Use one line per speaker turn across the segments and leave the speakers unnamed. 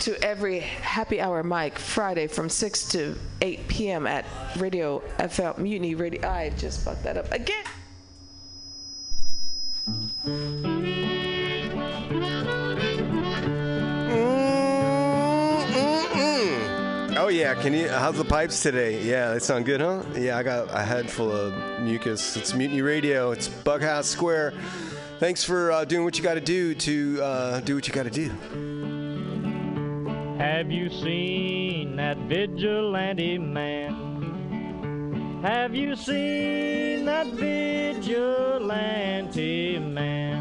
to every happy hour mic Friday from 6 to 8 p.m. at Radio FM Mutiny Radio. I just fucked that up again.
Oh yeah, can you? How's the pipes today? Yeah, they sound good, huh? Yeah, I got a head full of mucus. It's Mutiny Radio. It's Bughouse Square. Thanks for uh, doing what you got to do to uh, do what you got to do.
Have you seen that vigilante man? Have you seen that vigilante man?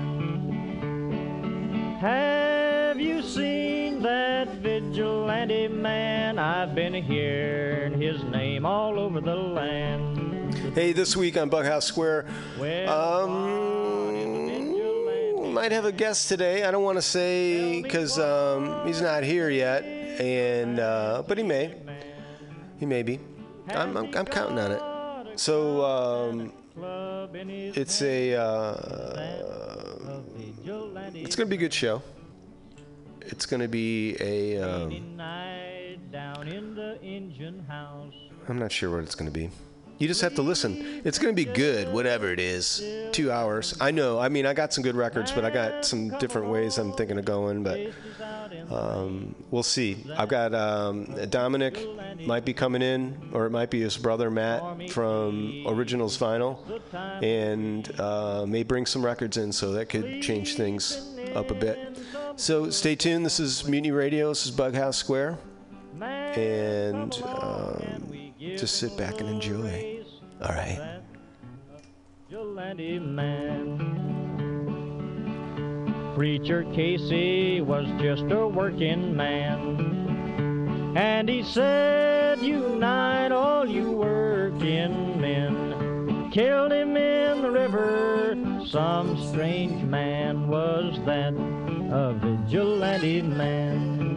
Have you seen that vigilante man? I've been hearing his name all over the land.
Hey, this week on Bughouse Square, um, might have a guest today. I don't want to say because um, he's not here yet, and uh, but he may. He may be. I'm, I'm, I'm counting on it. So um, it's a uh, it's gonna be a good show. It's gonna be a um,
Down in the engine house.
I'm not sure what it's gonna be. You just have to listen. It's gonna be good, whatever it is. Two hours. I know. I mean, I got some good records, but I got some different ways I'm thinking of going. But um, we'll see. I've got um, Dominic might be coming in, or it might be his brother Matt from Originals Vinyl, and uh, may bring some records in, so that could change things up a bit. So stay tuned. This is Mutiny Radio. This is Bughouse Square, and um, just sit back and enjoy. All right.
Preacher Casey was just a working man. And he said, Unite all you working men. Killed him in the river. Some strange man was that, a vigilante man.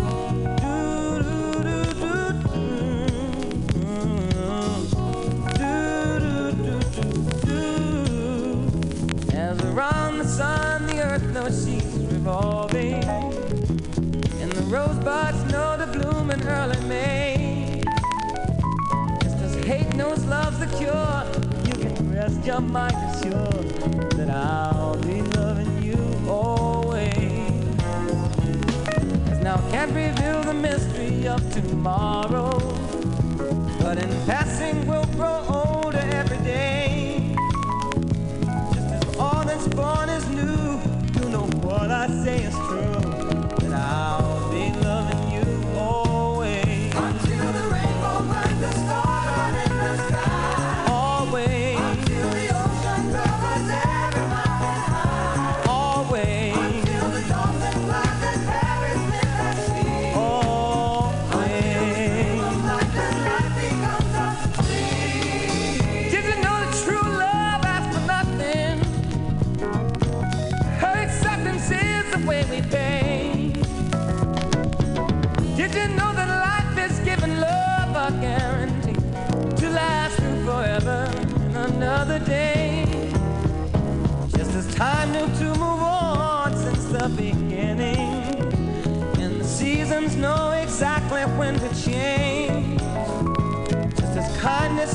Rosebuds know to bloom in early May. Just as hate knows love's the cure, you can rest your mind assured that I'll be loving you always. As now I can't reveal the mystery of tomorrow, but in passing we'll grow older every day. Just as all that's born is new, you know what I say is true.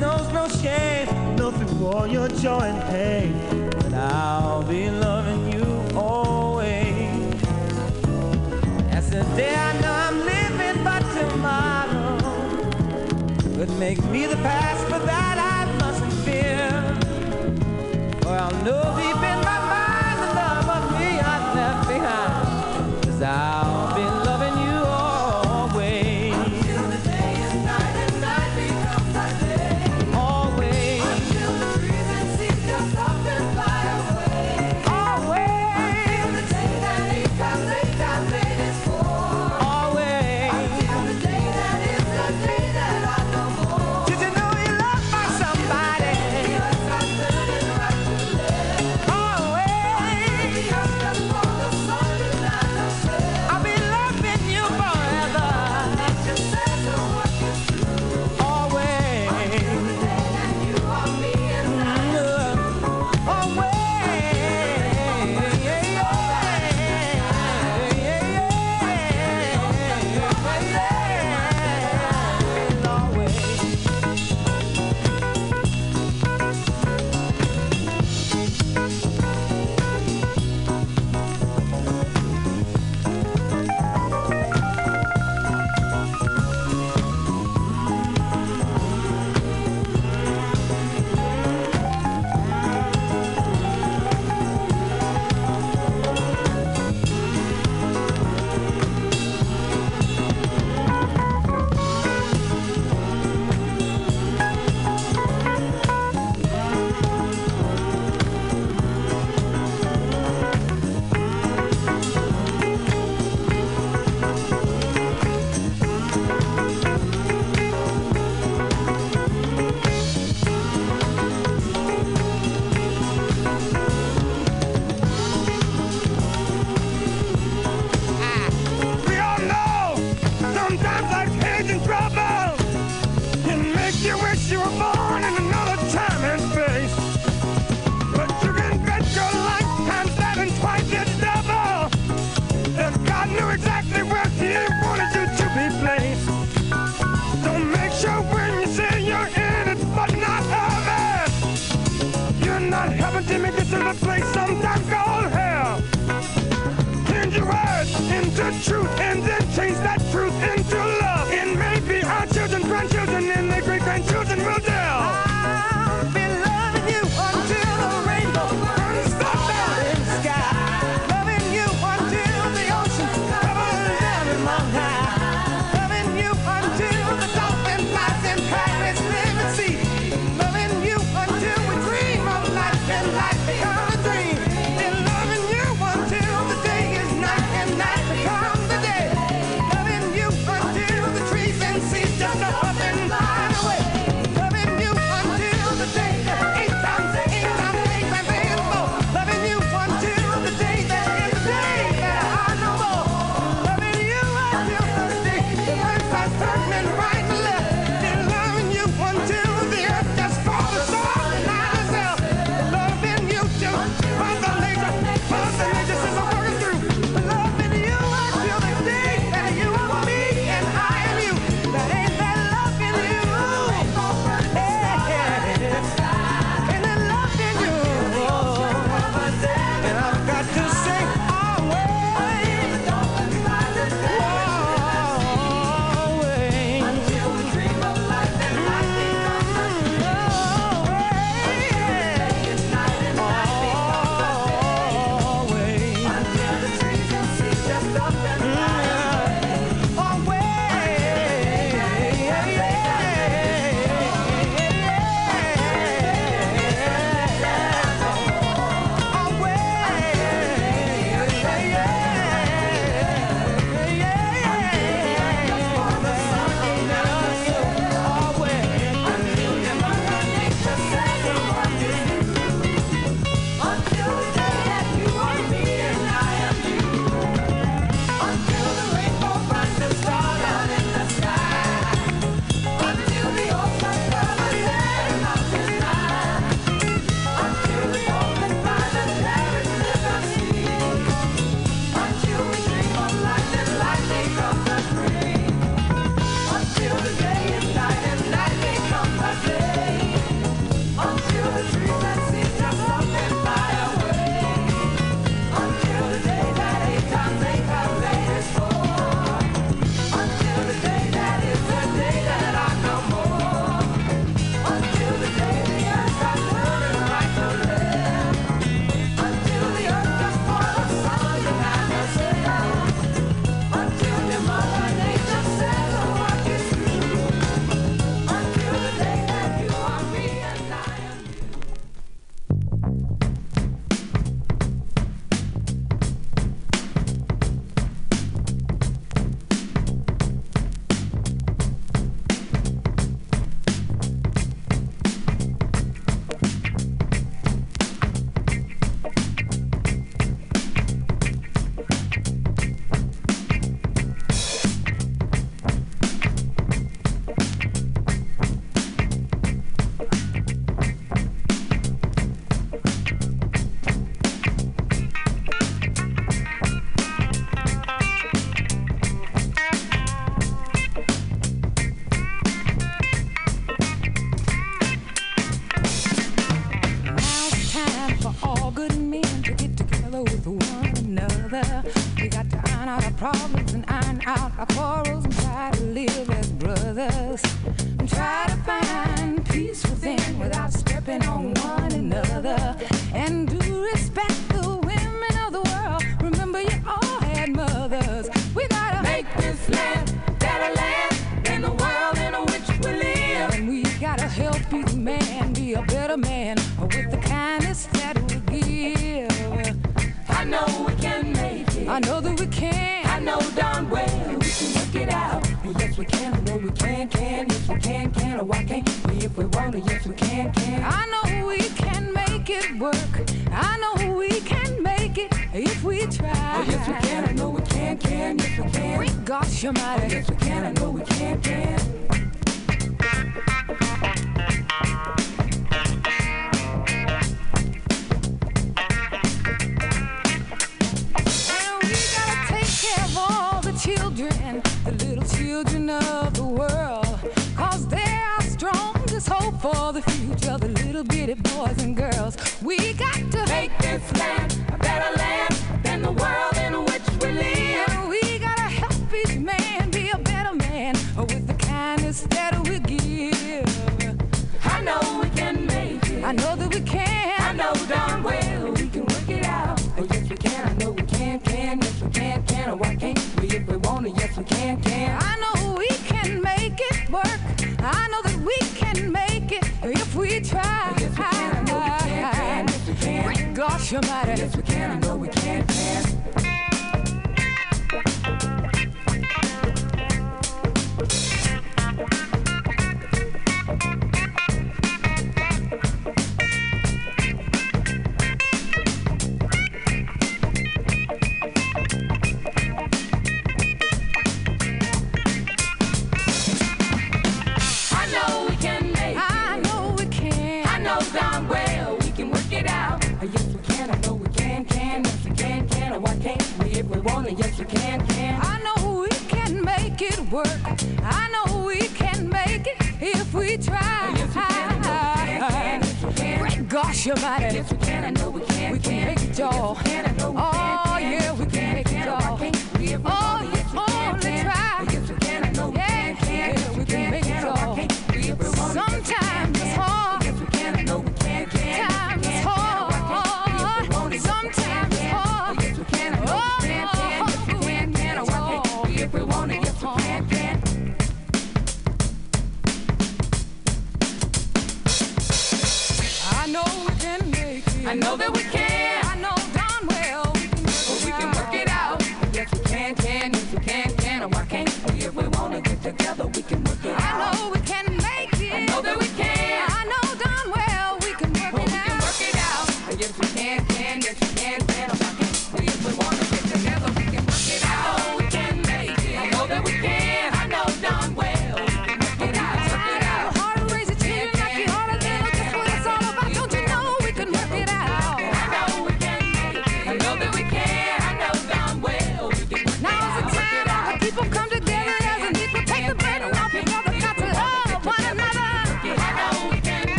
knows no shame, nothing through all your joy and pain. But I'll be loving you always. As the day I know I'm living, but tomorrow could make me the past, but that I mustn't fear. For I'll know.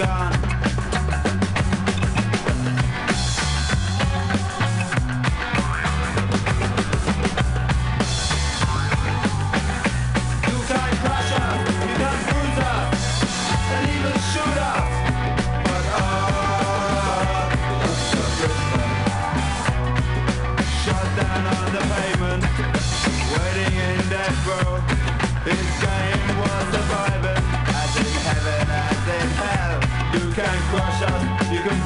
Of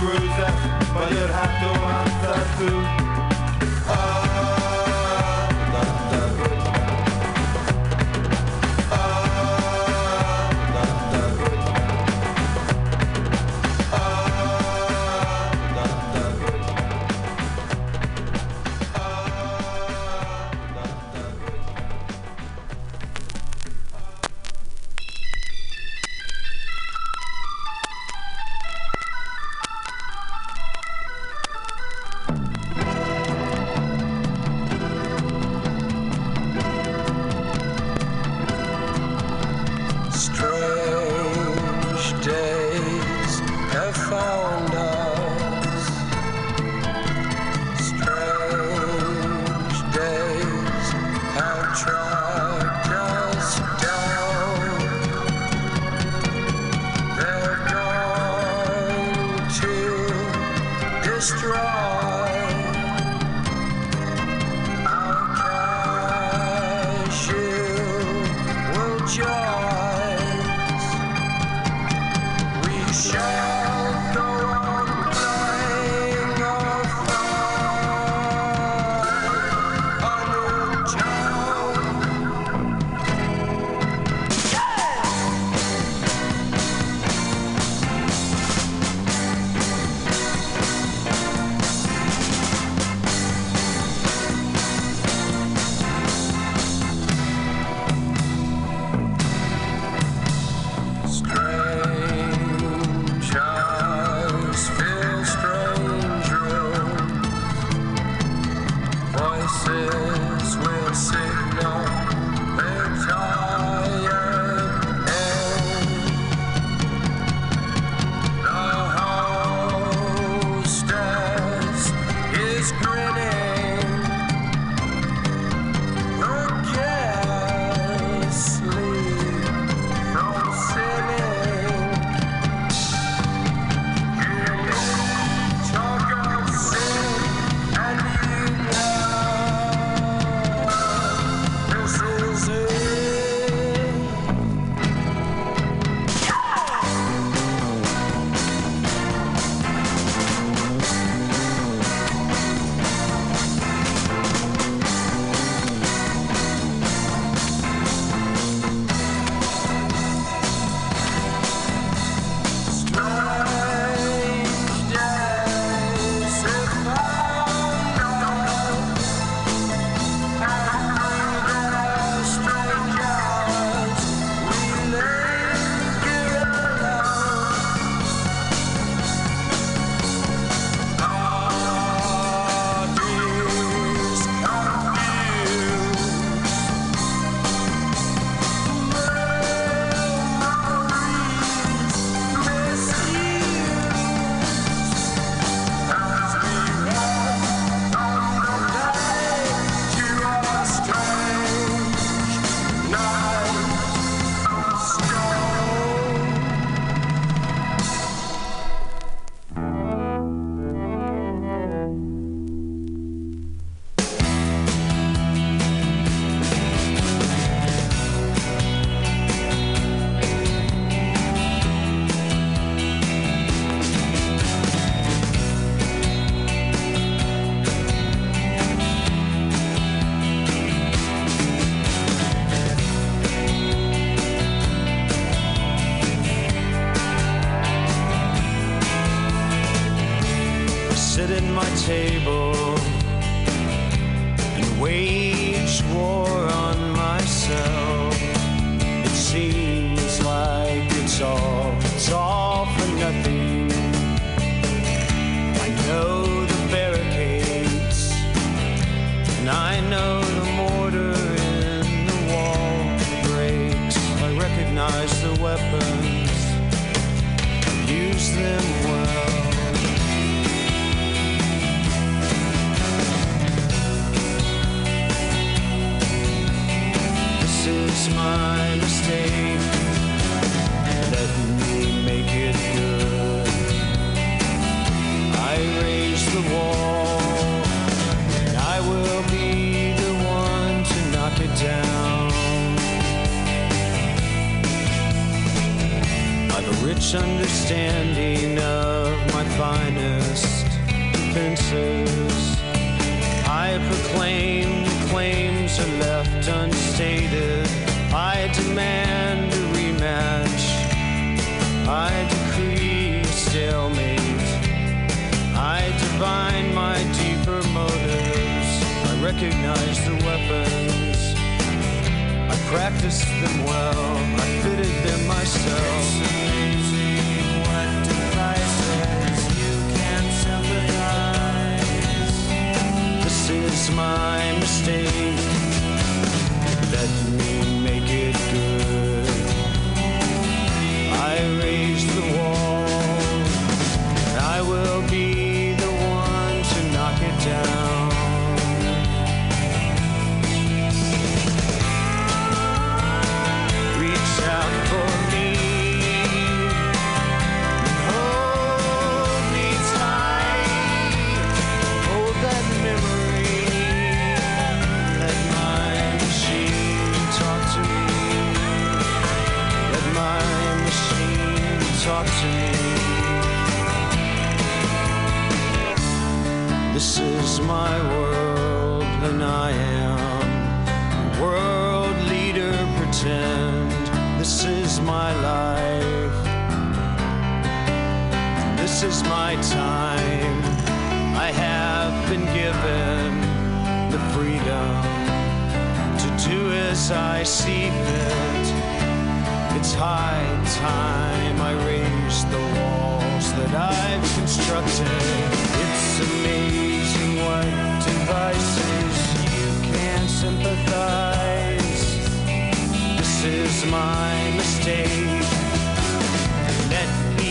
you
can
bruise us, but you'll have to answer to. is my time. I have been given the freedom to do as I see fit. It's high time I raise the walls that I've constructed. It's amazing what devices you can sympathize. This is my mistake.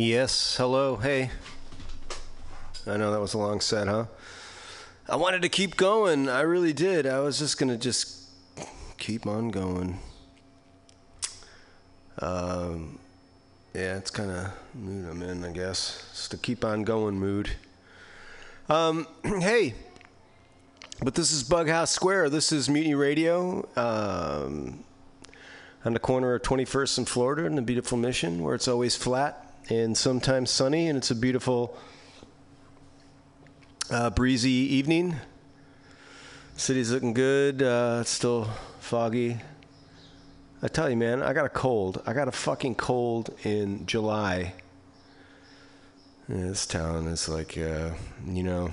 Yes, hello, hey. I know that was a long set, huh? I wanted to keep going. I really did. I was just going to just keep on going. Um, yeah, it's kind of mood I'm in, I guess. It's the keep on going mood. Um, hey, but this is Bughouse Square. This is Mutiny Radio. Um, on the corner of 21st and Florida in the beautiful Mission, where it's always flat and sometimes sunny, and it's a beautiful uh, breezy evening. City's looking good. Uh, it's still foggy. I tell you, man, I got a cold. I got a fucking cold in July. Yeah, this town is like, uh, you know,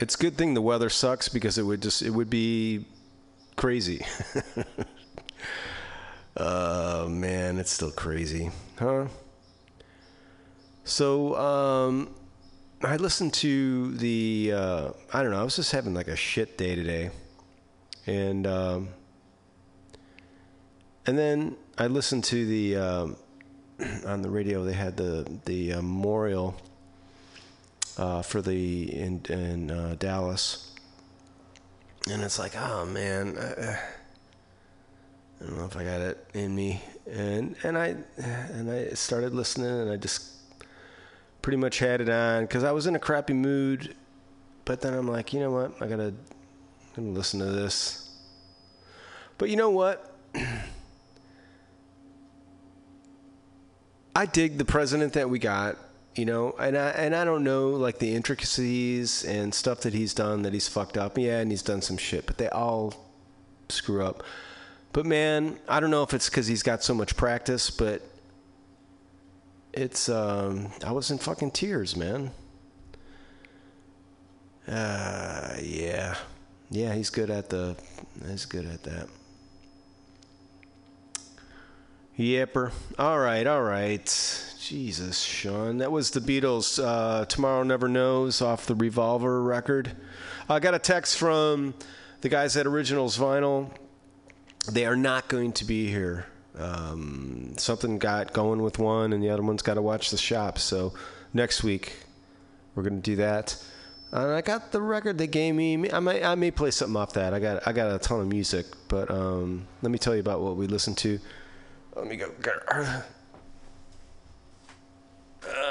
it's a good thing the weather sucks because it would just, it would be crazy. uh, man, it's still crazy, huh? So, um, I listened to the, uh, I don't know, I was just having like a shit day today. And, um, and then I listened to the, um, on the radio, they had the, the uh, memorial, uh, for the, in, in, uh, Dallas. And it's like, oh man, uh, I don't know if I got it in me. And, and I, and I started listening and I just, pretty much had it on because I was in a crappy mood. But then I'm like, you know what? I gotta, gotta listen to this. But you know what? I dig the president that we got, you know, and I and I don't know like the intricacies and stuff that he's done that he's fucked up. Yeah, and he's done some shit, but they all screw up. But man, I don't know if it's because he's got so much practice, but it's um I was in fucking tears, man. Uh yeah. Yeah, he's good at the he's good at that. Yepper. All right, all right. Jesus, Sean. That was the Beatles. Uh, Tomorrow Never Knows off the Revolver record. I got a text from the guys at Originals Vinyl. They are not going to be here um, something got going with one, and the other one's got to watch the shop. So next week we're gonna do that. And I got the record they gave me. I may I may play something off that. I got I got a ton of music, but um, let me tell you about what we listened to. Let me go.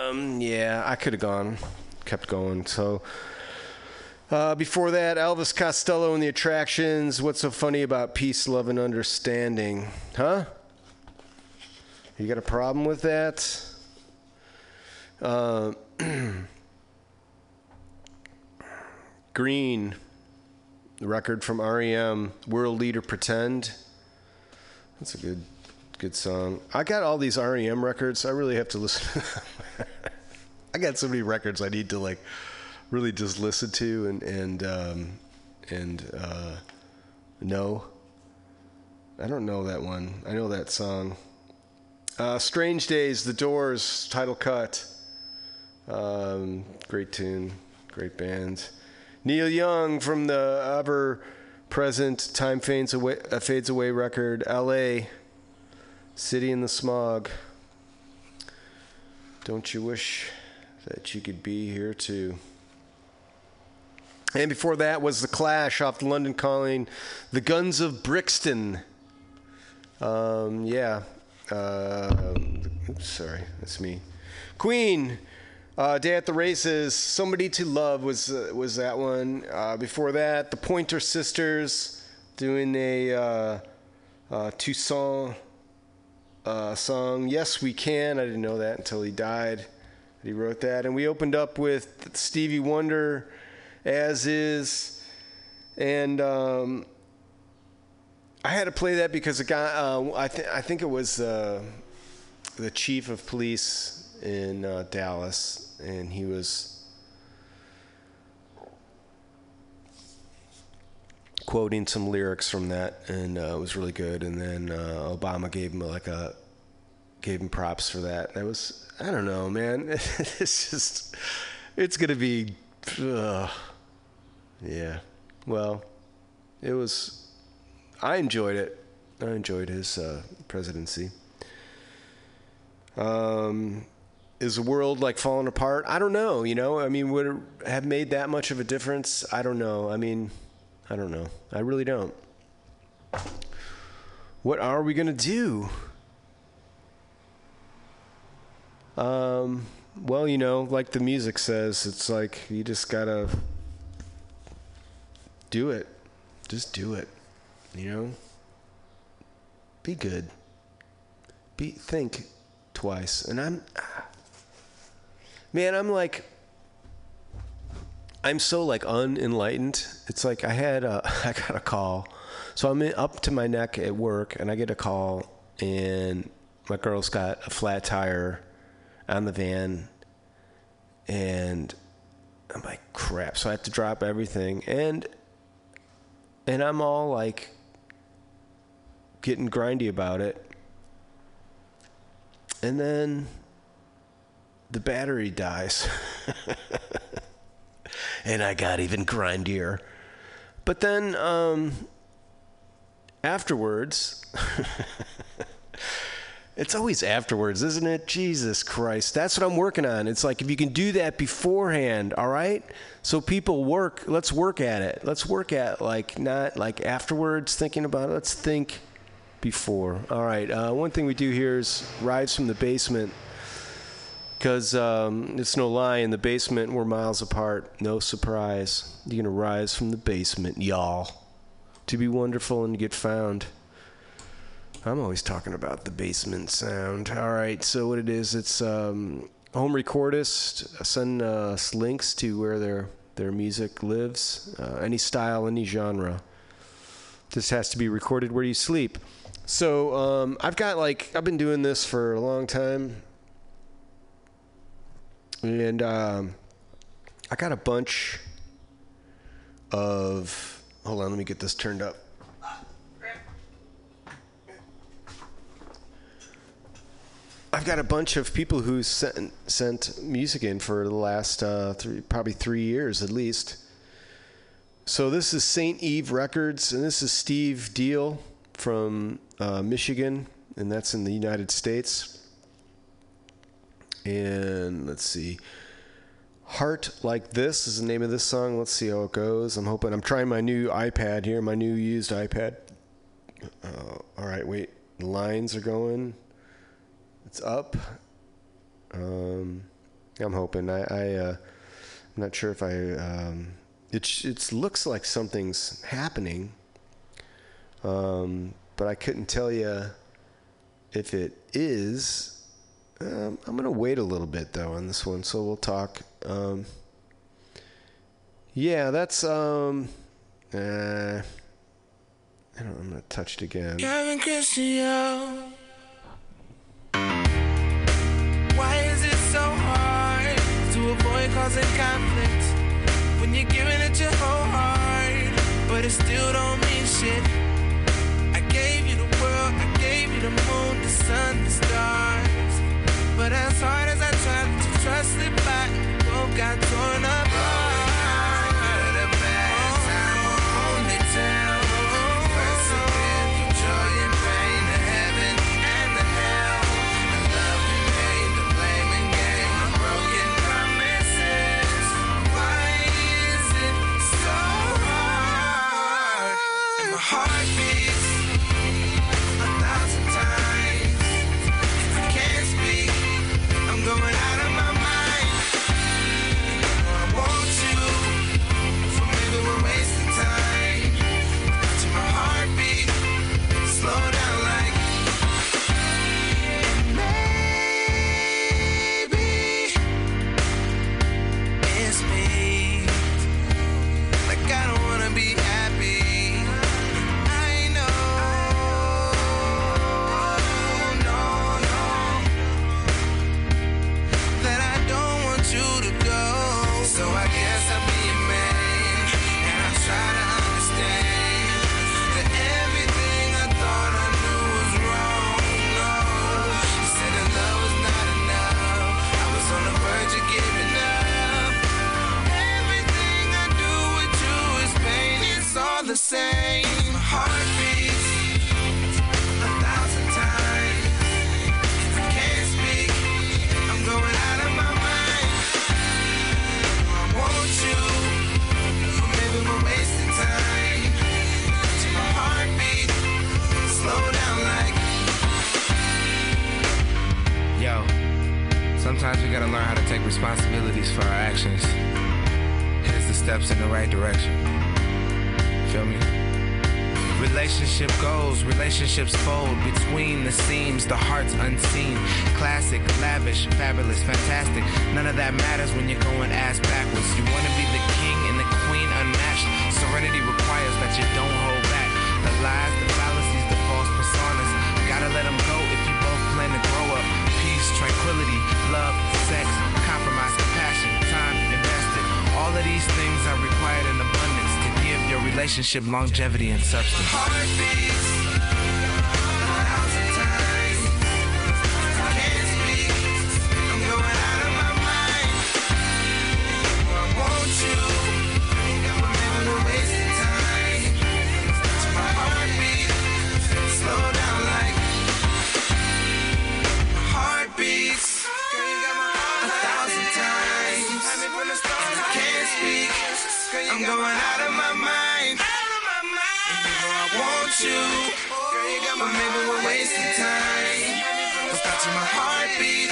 Um, yeah, I could have gone, kept going. So. Uh, before that, Elvis Costello and the Attractions. What's so funny about peace, love, and understanding? Huh? You got a problem with that? Uh, Green, the record from REM, World Leader Pretend. That's a good, good song. I got all these REM records. I really have to listen. I got so many records I need to like really just listen to and and um, and uh, know. I don't know that one. I know that song. Uh, Strange Days, The Doors, title cut. Um, great tune, great band. Neil Young from the ever present Time Fades Away, uh, Fades Away record, L.A. City in the Smog. Don't you wish that you could be here too? And before that was The Clash off the London Calling, The Guns of Brixton. Um, yeah, uh, oops, sorry, that's me. Queen, uh, Day at the Races, Somebody to Love was uh, was that one. Uh, before that, the Pointer Sisters doing a uh, uh, Toussaint uh, song. Yes, we can. I didn't know that until he died. He wrote that, and we opened up with Stevie Wonder, as is, and. Um, I had to play that because a guy, uh, I, th- I think it was uh, the chief of police in uh, Dallas, and he was quoting some lyrics from that, and uh, it was really good. And then uh, Obama gave him like a gave him props for that. That was I don't know, man. it's just it's gonna be, yeah. Well, it was I enjoyed it. I enjoyed his uh, presidency. Um, is the world like falling apart? I don't know. You know, I mean, would it have made that much of a difference? I don't know. I mean, I don't know. I really don't. What are we gonna do? Um, well, you know, like the music says, it's like you just gotta do it. Just do it. You know? Be good. Be think twice. And I'm Man, I'm like I'm so like unenlightened. It's like I had a I got a call. So I'm in, up to my neck at work and I get a call and my girl's got a flat tire on the van and I'm like crap. So I have to drop everything and and I'm all like getting grindy about it. And then the battery dies. and I got even grindier. But then um, afterwards, it's always afterwards, isn't it? Jesus Christ. That's what I'm working on. It's like if you can do that beforehand, all right? So people work, let's work at it. Let's work at like not like afterwards thinking about it. Let's think before. All right. Uh, one thing we do here is rise from the basement because um, it's no lie in the basement we're miles apart. No surprise you're gonna rise from the basement y'all. To be wonderful and to get found. I'm always talking about the basement sound. All right so what it is it's um, home recordist send uh, us links to where their their music lives. Uh, any style any genre. This has to be recorded where you sleep so um, i've got like i've been doing this for a long time and um, I got a bunch of. Hold on, let me get this turned up. I've got a bunch of people who sent sent music in for the last uh, three, probably three years at least. So this is Saint Eve Records, and this is Steve Deal from uh, Michigan, and that's in the United States. And let's see. Heart like this is the name of this song. Let's see how it goes. I'm hoping i'm trying my new ipad here my new used ipad. Uh, all right wait. Lines are going. It's up. Um, i'm hoping. I, I uh, i'm not sure if i um, it, it looks like something's happening. Um, but i couldn't tell you if it is um, I'm gonna wait a little bit though on this one, so we'll talk. Um, yeah, that's um, uh, I don't. I'm gonna touch it again.
Kevin Christian. Why is it so hard to avoid causing conflict when you're giving it your whole heart, but it still don't mean shit? The moon, the sun, the stars. But as hard as I tried to trust it back, both got torn apart. responsibilities for our actions. Hence the steps in
the right direction. Feel me? Relationship goals, relationships fold between the seams, the hearts unseen. Classic, lavish, fabulous, fantastic. None of that matters when you're going ass backwards. You wanna be the king and the queen unmatched. Serenity Of these things are required in abundance to give your relationship longevity and substance.
Heartbeats, you. But maybe we're wasting time. But touching my heartbeat.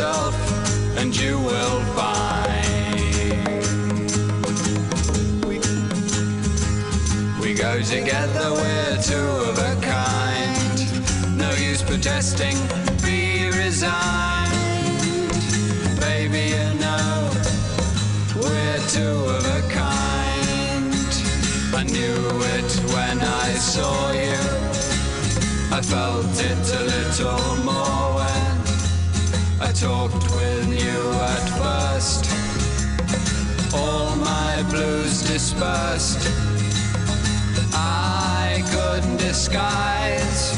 Yourself, and you will find. We, go together, we're two of a kind. No use protesting, be resigned. Baby, you know, we're two of a kind. I knew it when I saw you. I felt it a little more talked with you at first. All my blues dispersed. I couldn't disguise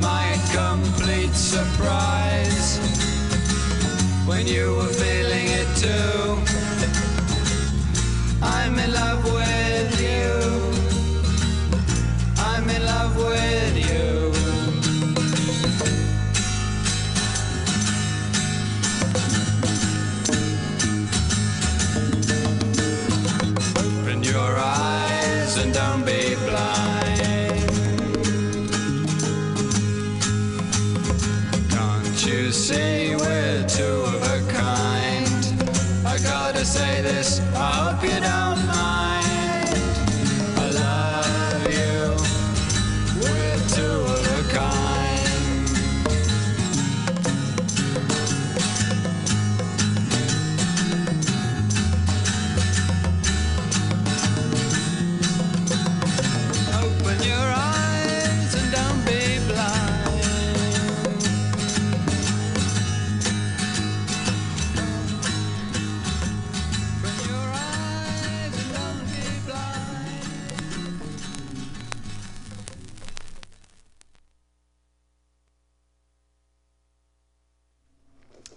my complete surprise when you were feeling it too. I'm in love with you. I'm in love with Hope you don't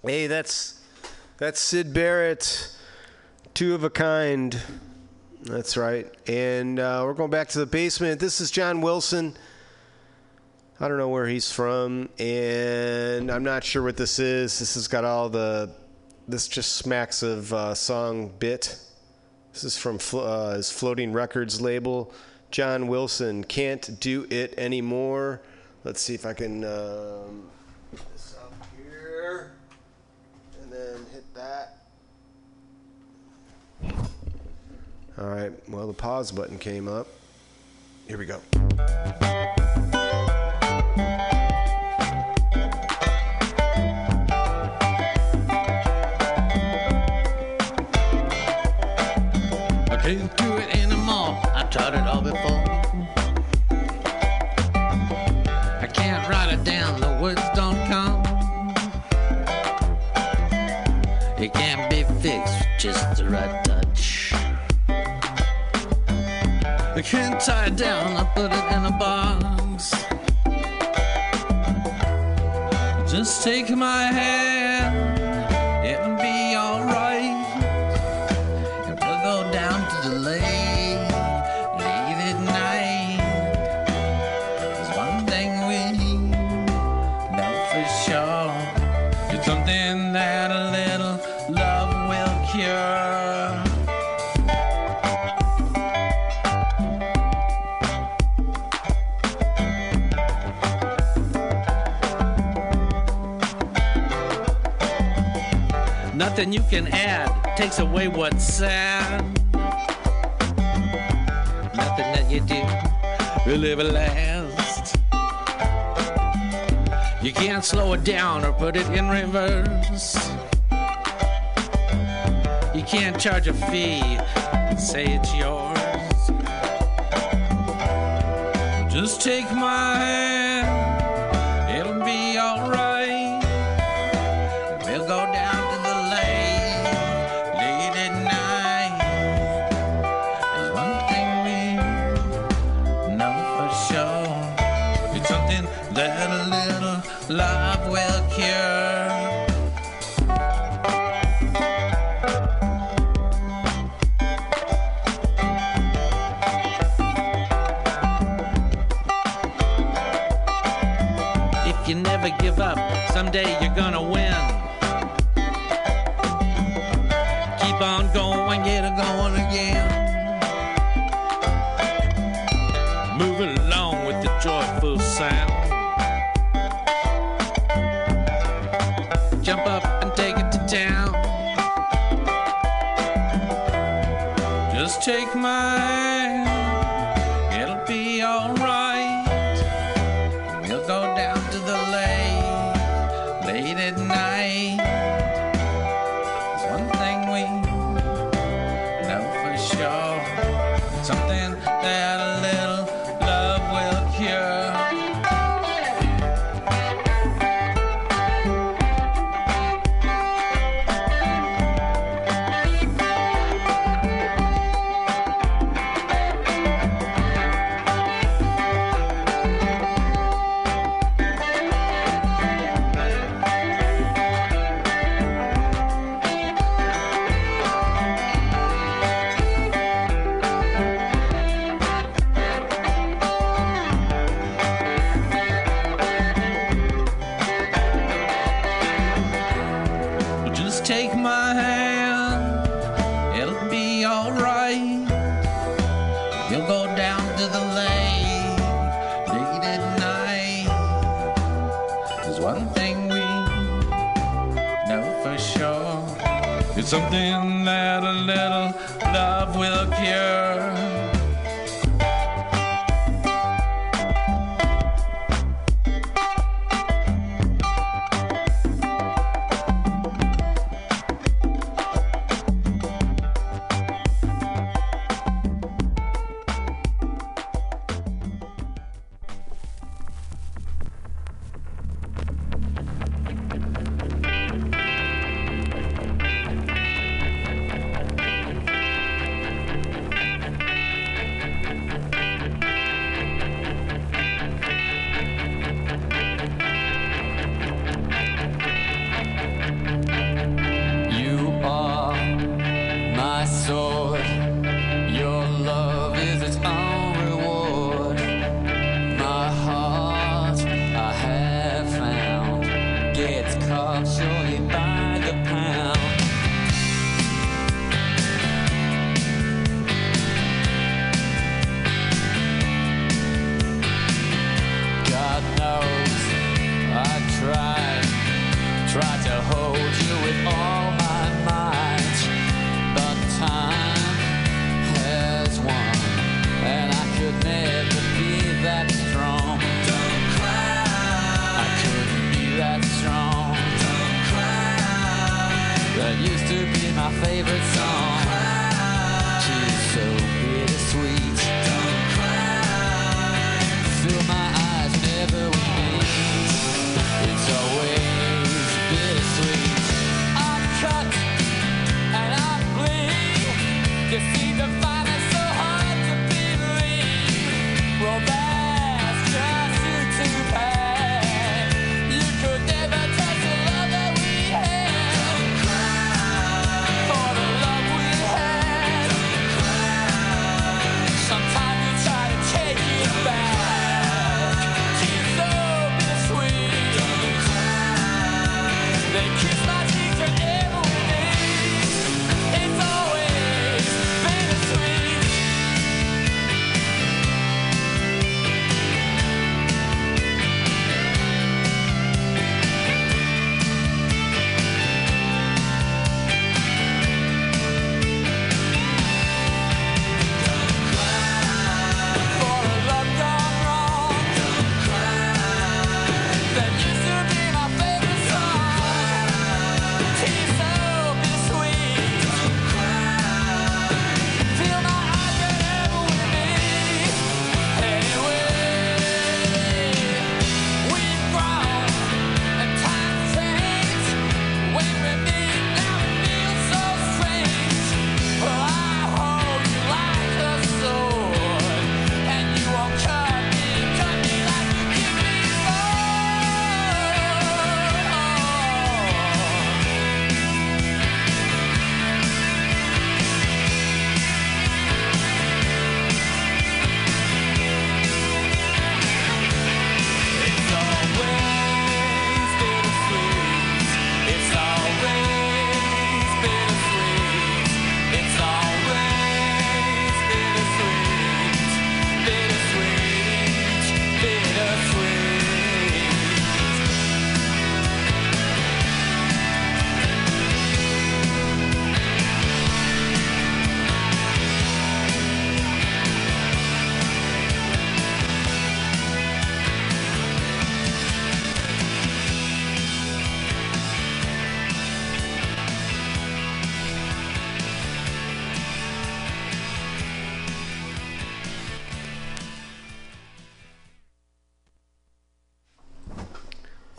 Hey, that's that's Syd Barrett, two of a kind. That's right. And uh, we're going back to the basement. This is John Wilson. I don't know where he's from, and I'm not sure what this is. This has got all the. This just smacks of uh, song bit. This is from uh, his Floating Records label. John Wilson can't do it anymore. Let's see if I can. Um, put this up here and then hit that. All right. Well, the pause button came up. Here we go.
I can't do it anymore. I tried it all before. can't tie it down, I put it in a box. Just take my hand. Nothing you can add takes away what's sad. Nothing that you do will ever last. You can't slow it down or put it in reverse. You can't charge a fee, say it's yours. Just take my hand. one thing we know for sure. It's something that a little love will cure.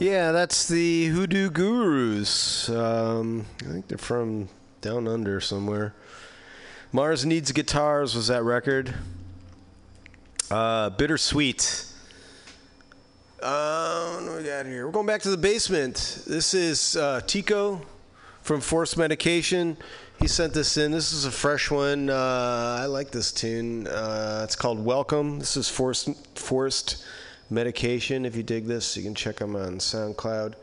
Yeah, that's the Hoodoo Gurus. Um, I think they're from down under somewhere. Mars Needs Guitars was that record. Uh, Bittersweet. Uh, what do we got here? We're going back to the basement. This is uh, Tico from Forced Medication. He sent this in. This is a fresh one. Uh, I like this tune. Uh, it's called Welcome. This is Forced, Forced Medication. If you dig this, you can check them on SoundCloud.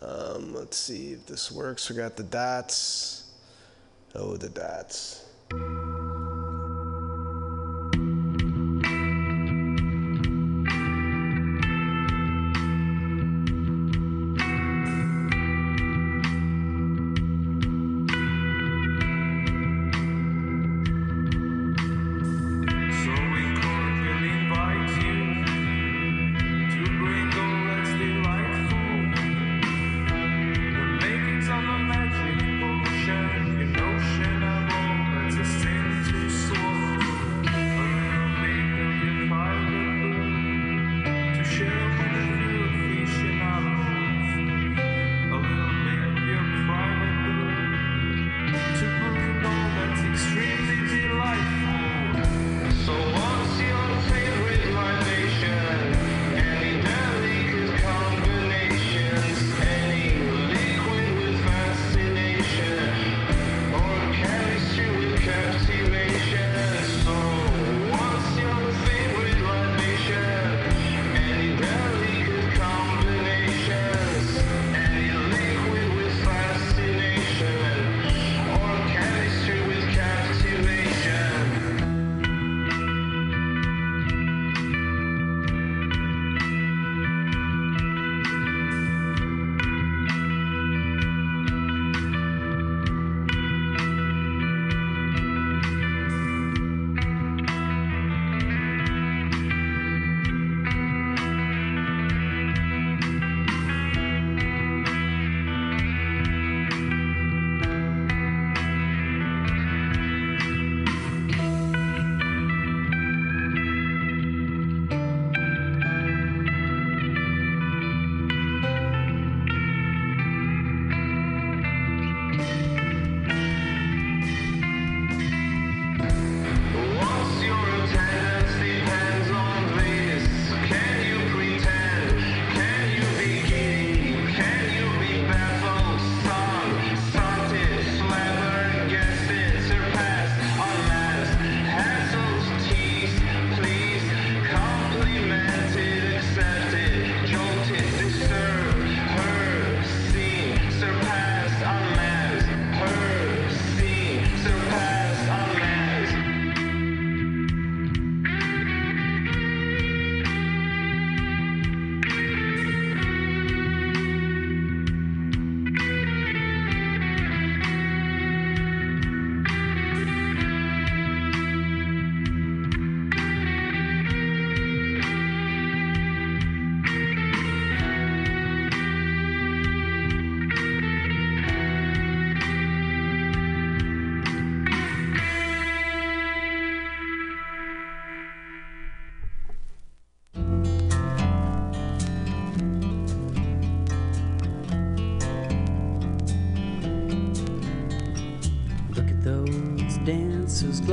Um, let's see if this works. We got the dots. Oh, the dots.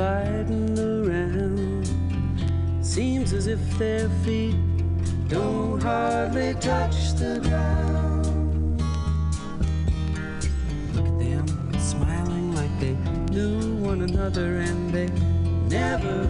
Dancers gliding around. Seems as if their feet don't hardly touch the ground. Look at them smiling like they knew one another and they never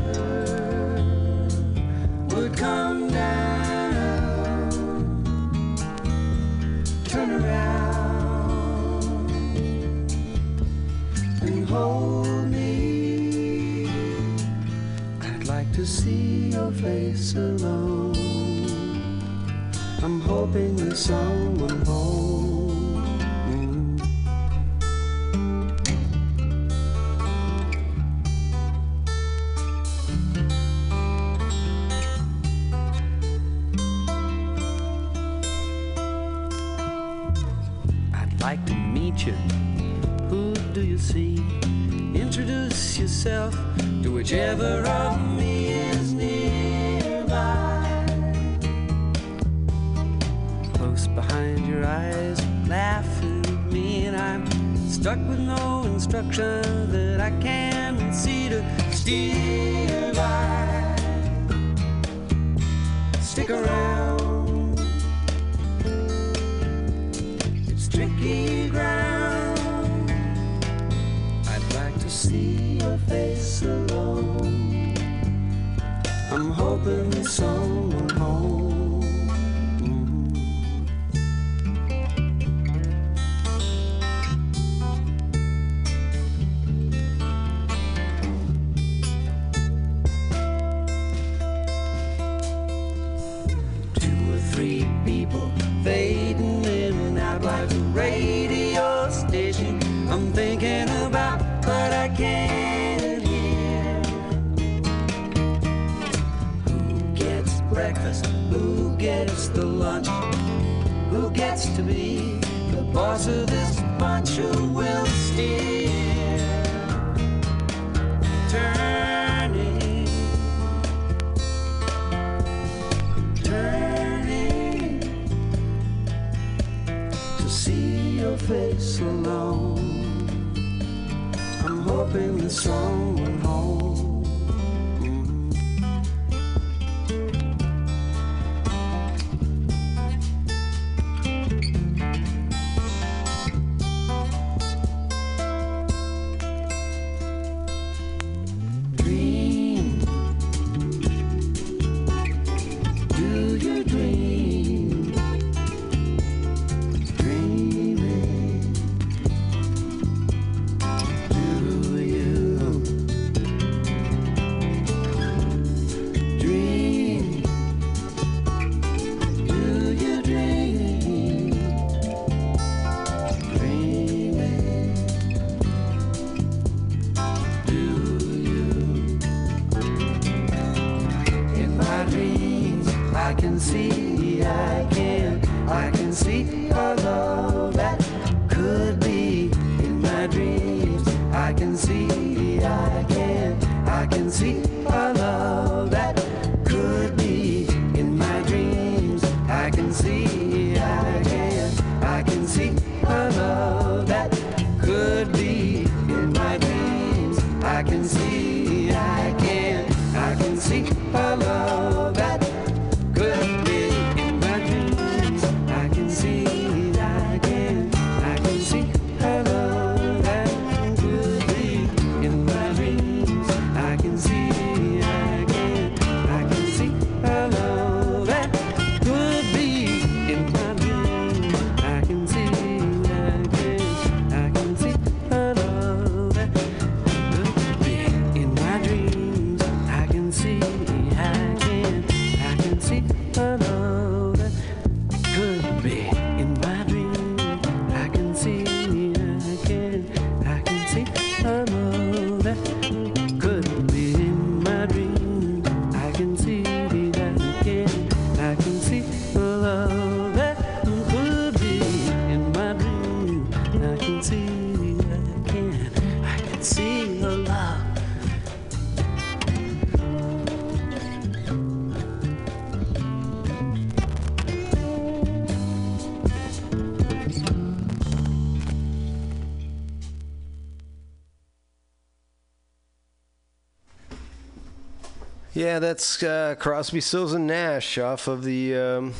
yeah, that's uh, Crosby, Stills, and Nash off of the um,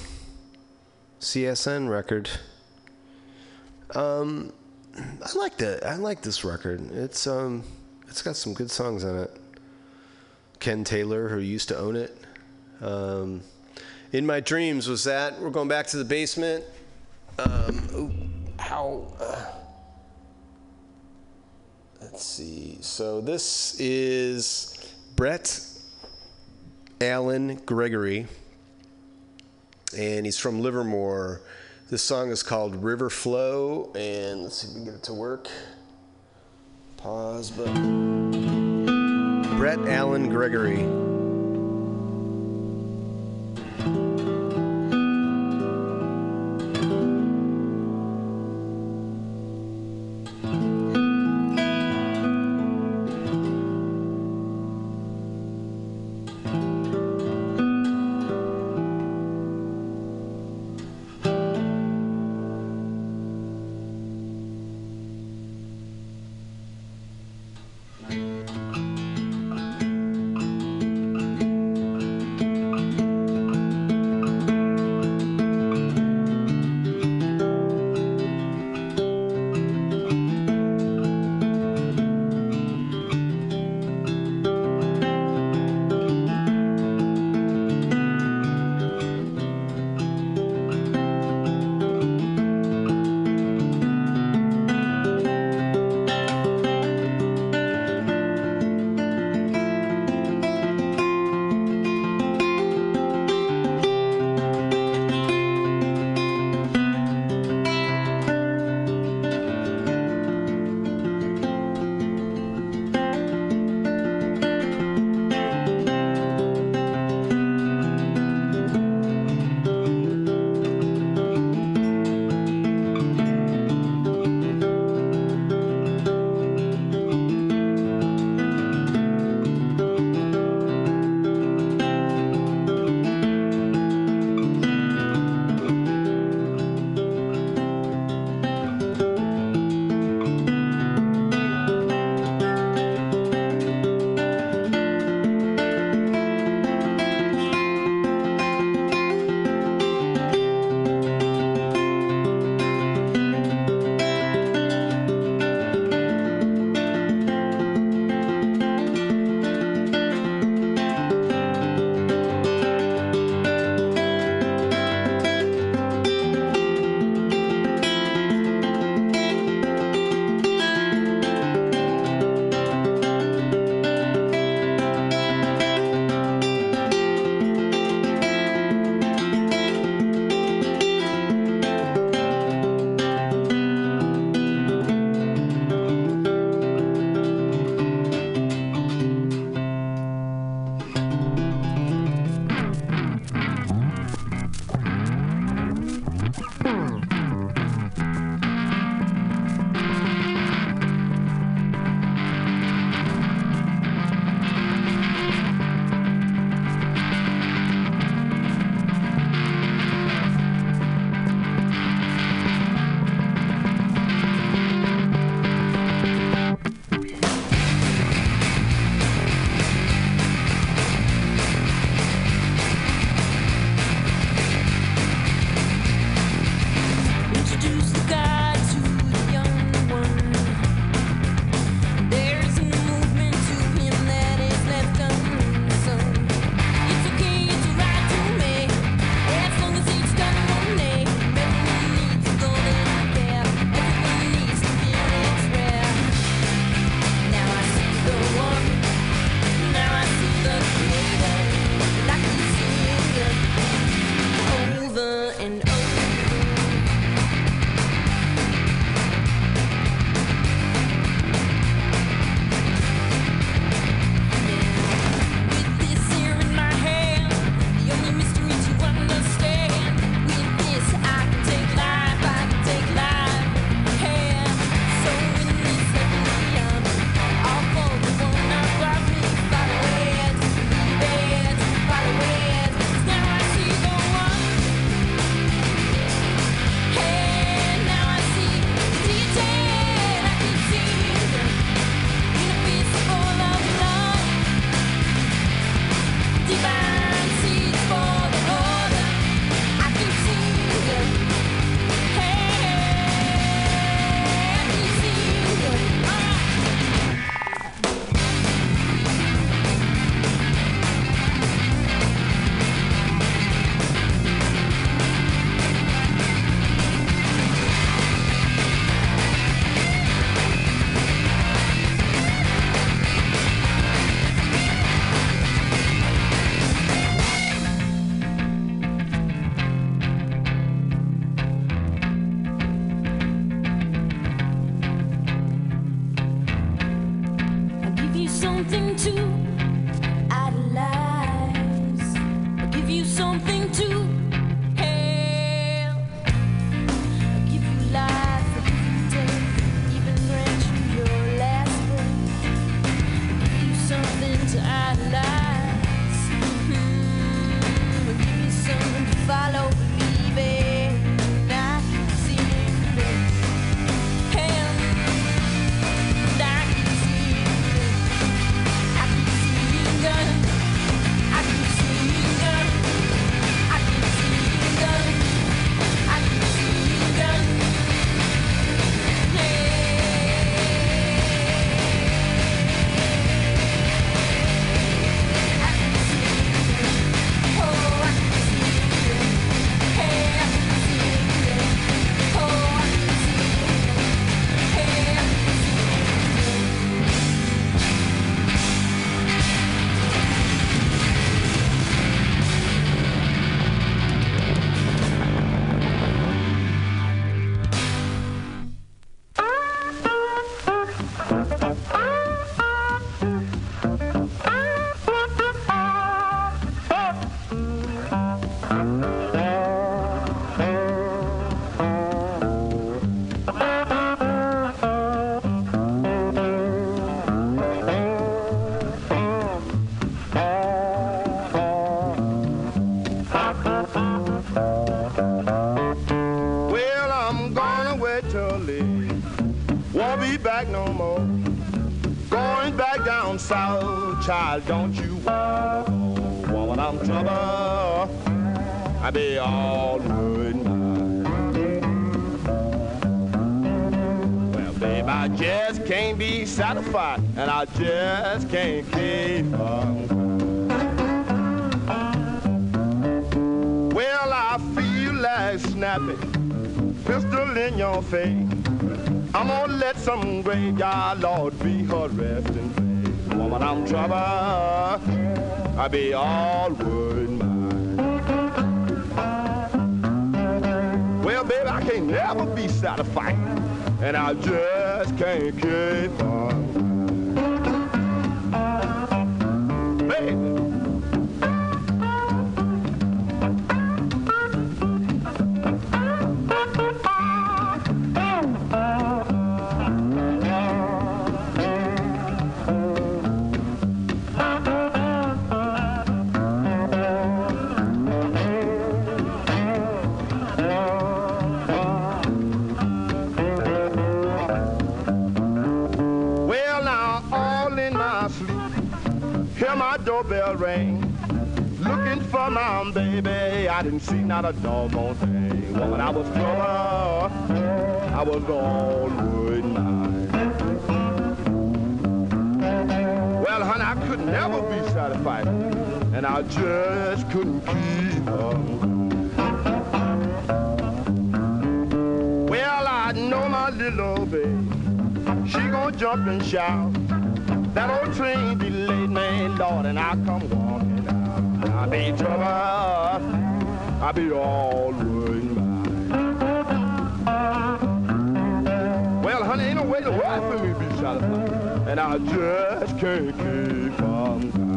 CSN record. Um, I like that. I like this record. It's um, it's got some good songs on it. Ken Taylor, who used to own it. Um, in my dreams was that we're going back to the basement. Um, ooh. Uh, let's see. So this is Brett Alan Gregory, and he's from Livermore. This song is called River Flow, and let's see if we can get it to work. Pause, but. Brett Alan Gregory.
be all word mine. Well, baby, I can never be satisfied, and I just can't keep not a doggone thing. Woman, I was trouble, I was always mine. Well, honey, I could never be satisfied, and I just couldn't keep up. Well, I know my little baby, she gonna jump and shout. That old train be late, man, Lord, and I I'll be alright. Well, honey, ain't no way to the for me to be satisfied. And I just can't keep
from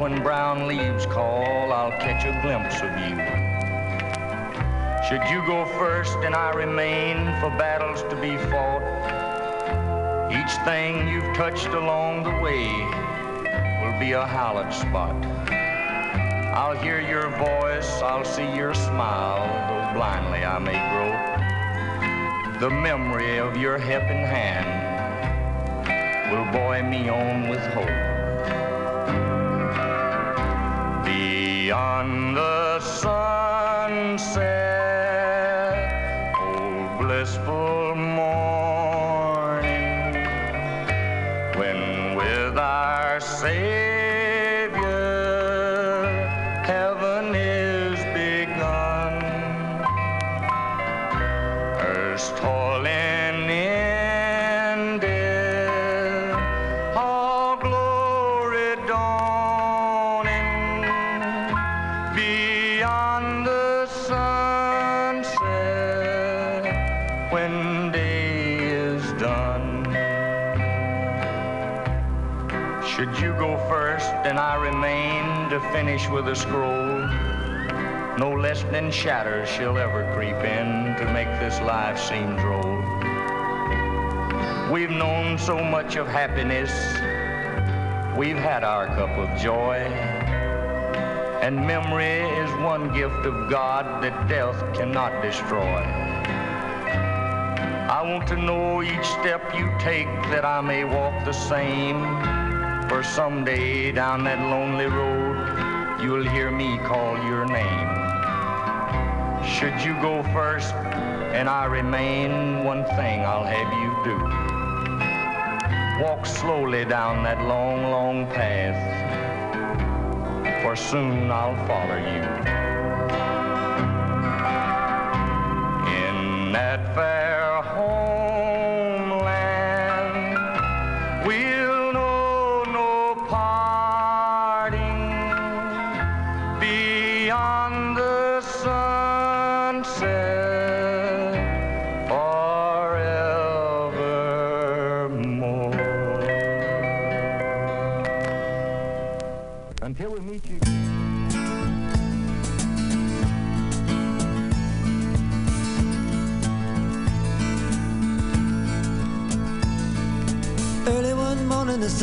when brown leaves call, I'll catch a glimpse of you. Should you go first and I remain for battles to be fought,
each thing you've touched along the way will be a hallowed spot. I'll hear your voice, I'll see your smile, though blindly I may grow. The memory of your helping hand will buoy me on with hope. Beyond the sunset, finish with a scroll? No less than shadows shall ever creep in to make this life seem droll. We've known so much of happiness, we've had our cup of joy. And memory is one gift of God that death cannot destroy. I want to know each step you take that I may walk the same. For someday down that lonely road, you'll hear me call your name. Should you go first and I remain, one thing I'll have you do. Walk slowly down that long, long path, for soon I'll follow you.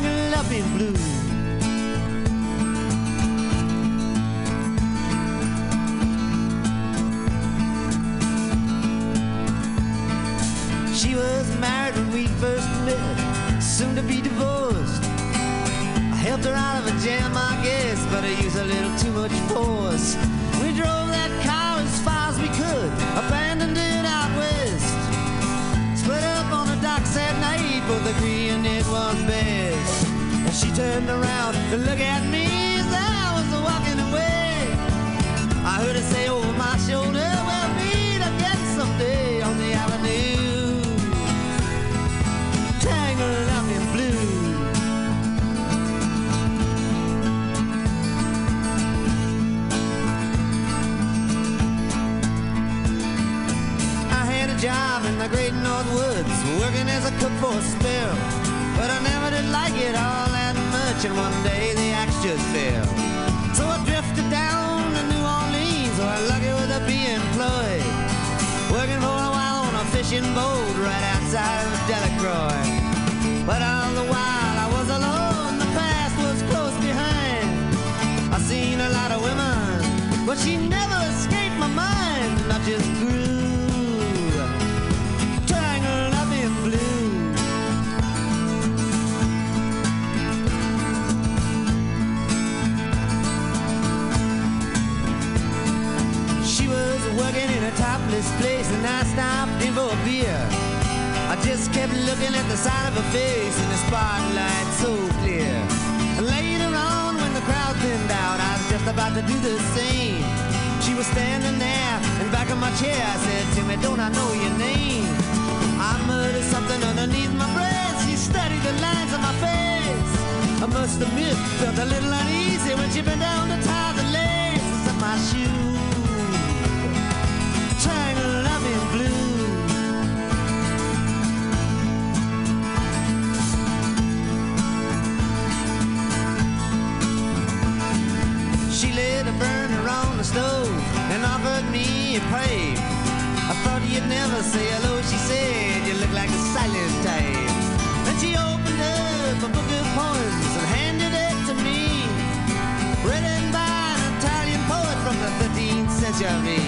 Tangled up in blue. She was married when we first met, soon to be divorced. I helped her out of a jam, I guess, but I used a little too much force. We drove that car as far as we could, abandoned it out west. Split up on the docks at night, both agreeing it was best. Turned around to look at me as I was walking away. I heard her say over my shoulder, we'll meet again someday on the avenue. Tangled up in blue. I had a job in the great North Woods, working as a cook for a spell. But I never did like it all much, and one day the axe just fell. So I drifted down to New Orleans, where I lucky with a be employed. Working for a while on a fishing boat right outside of Delacroix. But all the while I was alone, the past was close behind. I seen a lot of women, but she never escaped my mind, I just grew topless place, and I stopped in for a beer. I just kept looking at the side of her face in the spotlight so clear. Later on, when the crowd thinned out, I was just about to do the same. She was standing there in back of my chair. I said, Timmy, don't I know your name? I'm murder something underneath my breath. She studied the lines on my face. I must admit, felt a little uneasy when she bent down to tie the laces of my shoes. And offered me a pipe. I thought you'd never say hello, she said. You look like a silent type. Then she opened up a book of poems and handed it to me. Written by an Italian poet from the 13th century.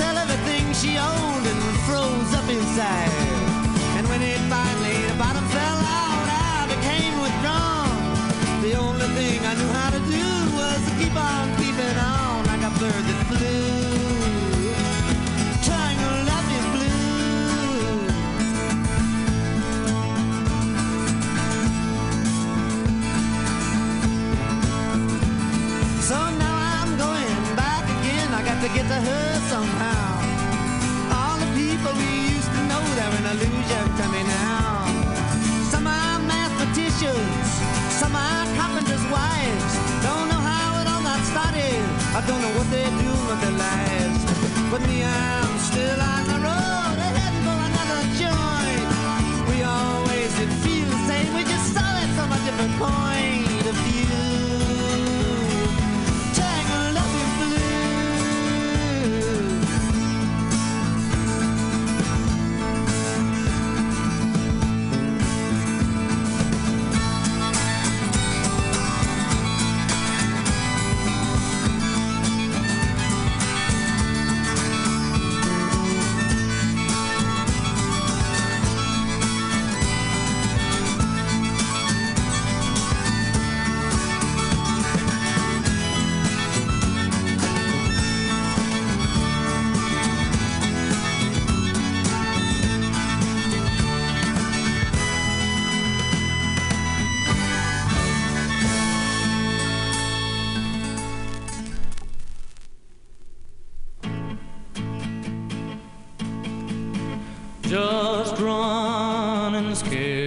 sell everything she owned and froze up inside. And when it finally, the bottom fell out, I became withdrawn. The only thing I knew how to do was to keep on keeping on like a bird that flew. To love you blue. An to me now. Some are mathematicians, some are carpenters' wives. Don't know how it all got started. I don't know what they do with their lives. But me, I'm still on the road, heading for another joint. We always did feel the same. We just saw it from a different point
just running scared.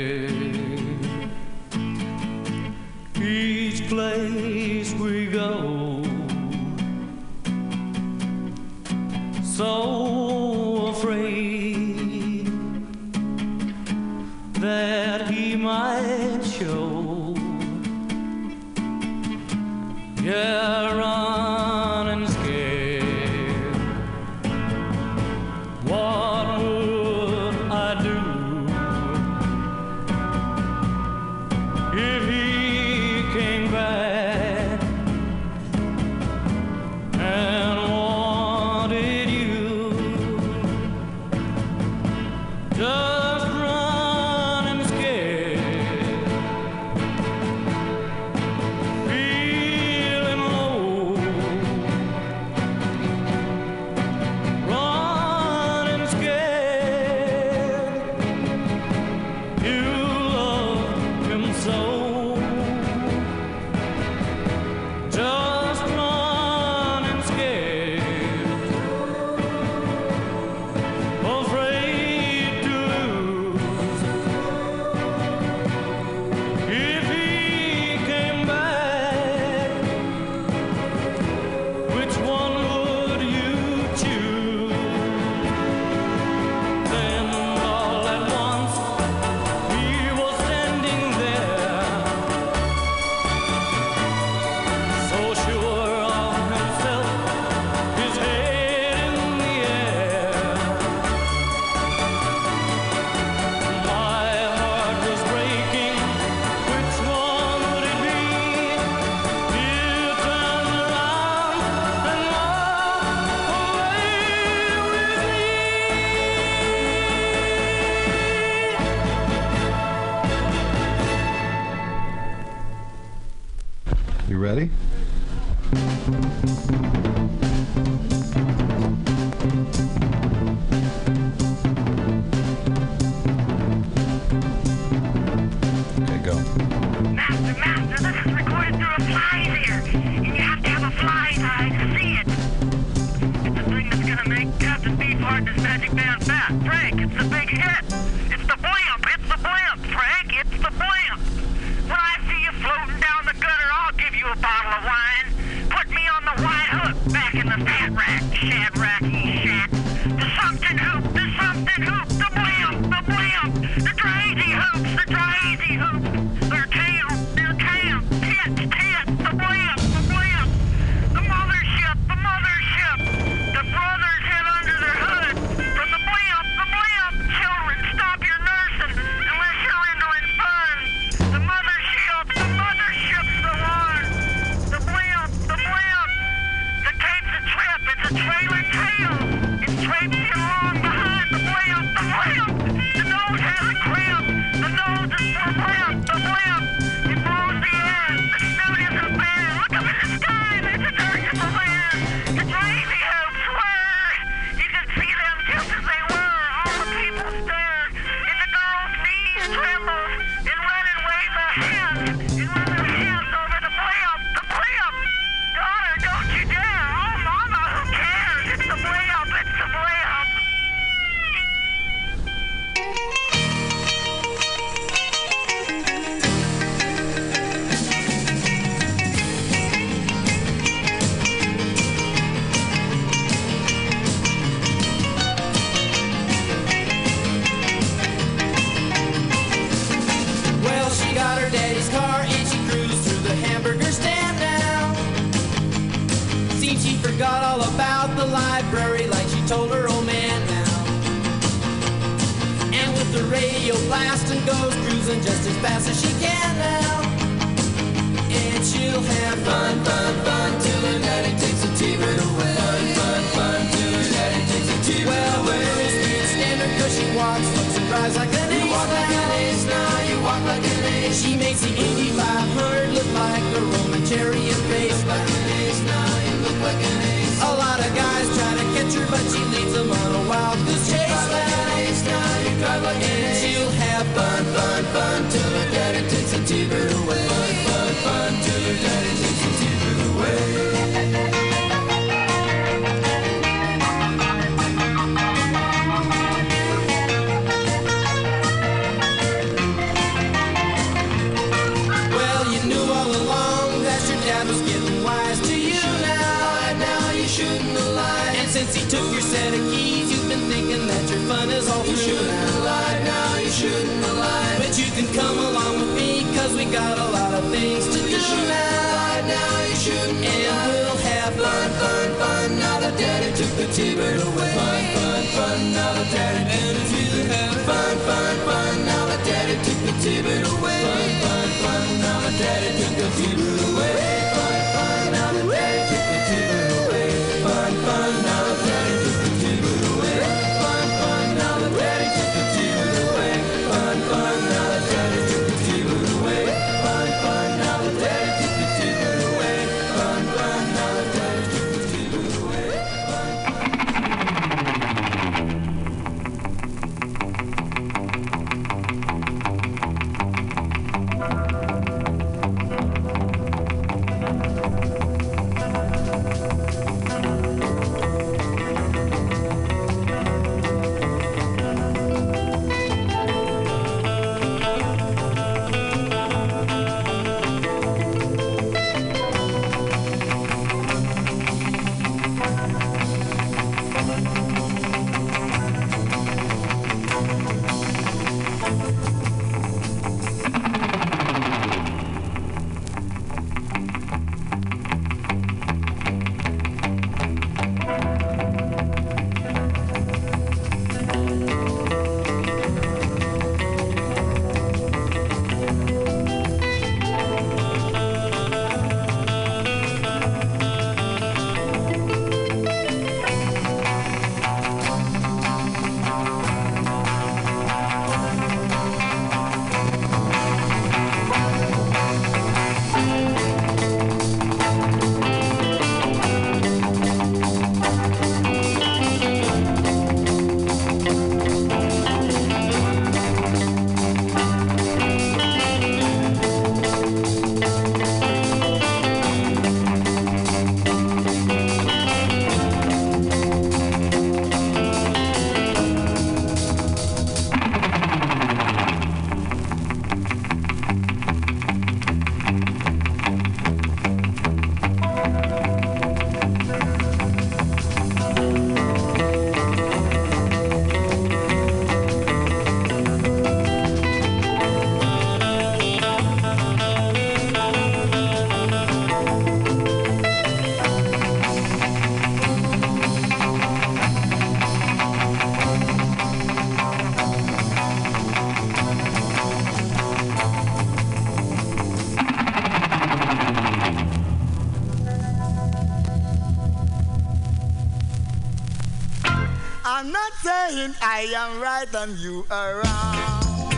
Right and you wrong.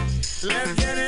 Let's get it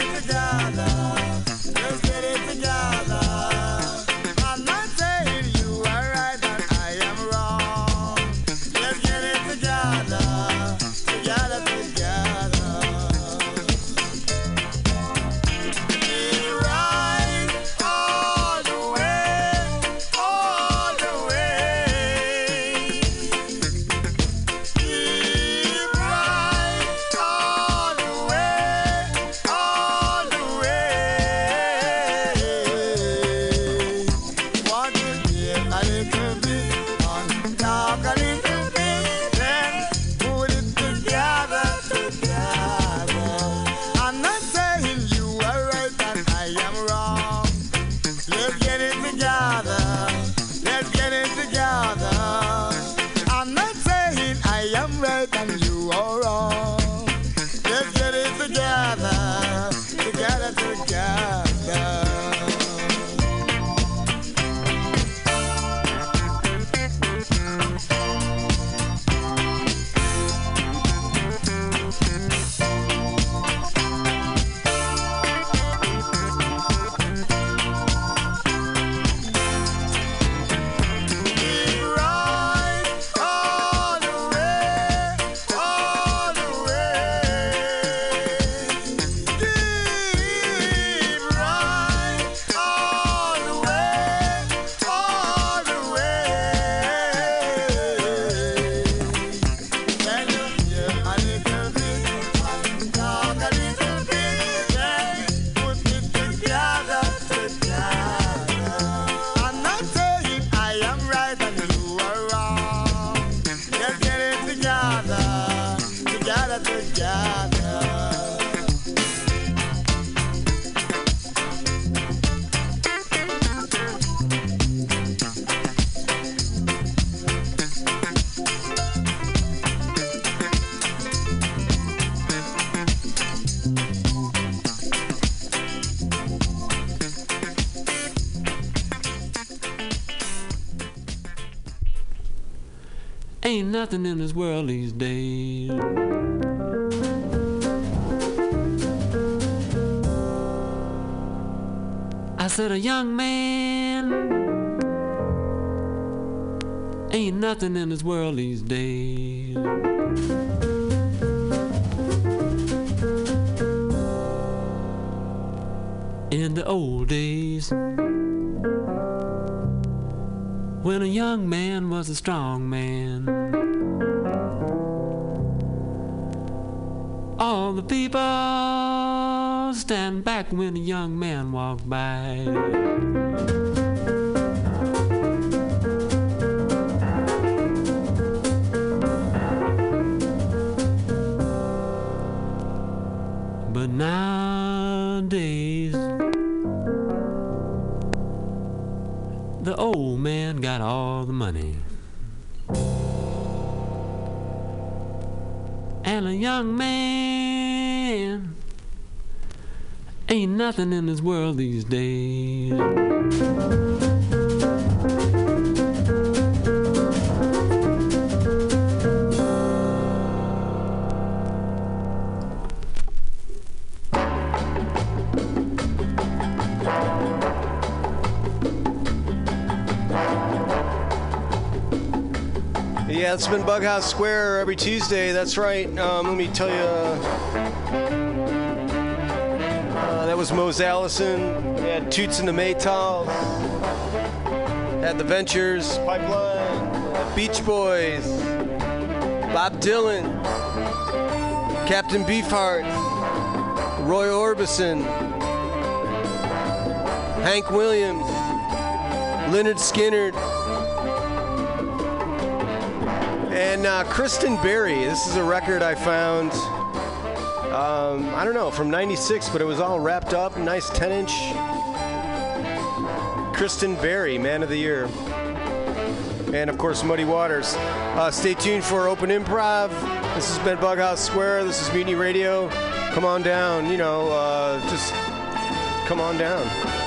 Ain't nothing in this world these days. I said a young man ain't nothing in this world these days. In the old days, when a young man was a strong man. All the people stand back when a young man walked by. But nowadays, the old man got all the money. And a young man ain't nothing in this world these days.
Yeah, it's been Bughouse Square every Tuesday. That's right. Um, let me tell you. Uh, that was Mose Allison. We had Toots and the Maytals. Had the Ventures, Pipeline, Beach Boys, Bob Dylan, Captain Beefheart, Roy Orbison, Hank Williams, Lynyrd Skynyrd, and uh, Kristen Berry. This is a record I found. Um, I don't know from '96, but it was all wrapped up, nice 10-inch. Kristen Berry, Man of the Year, and of course Muddy Waters. Uh, stay tuned for Open Improv. This has been Bughouse Square. This is Mutiny Radio. Come on down. You know, uh, just come on down.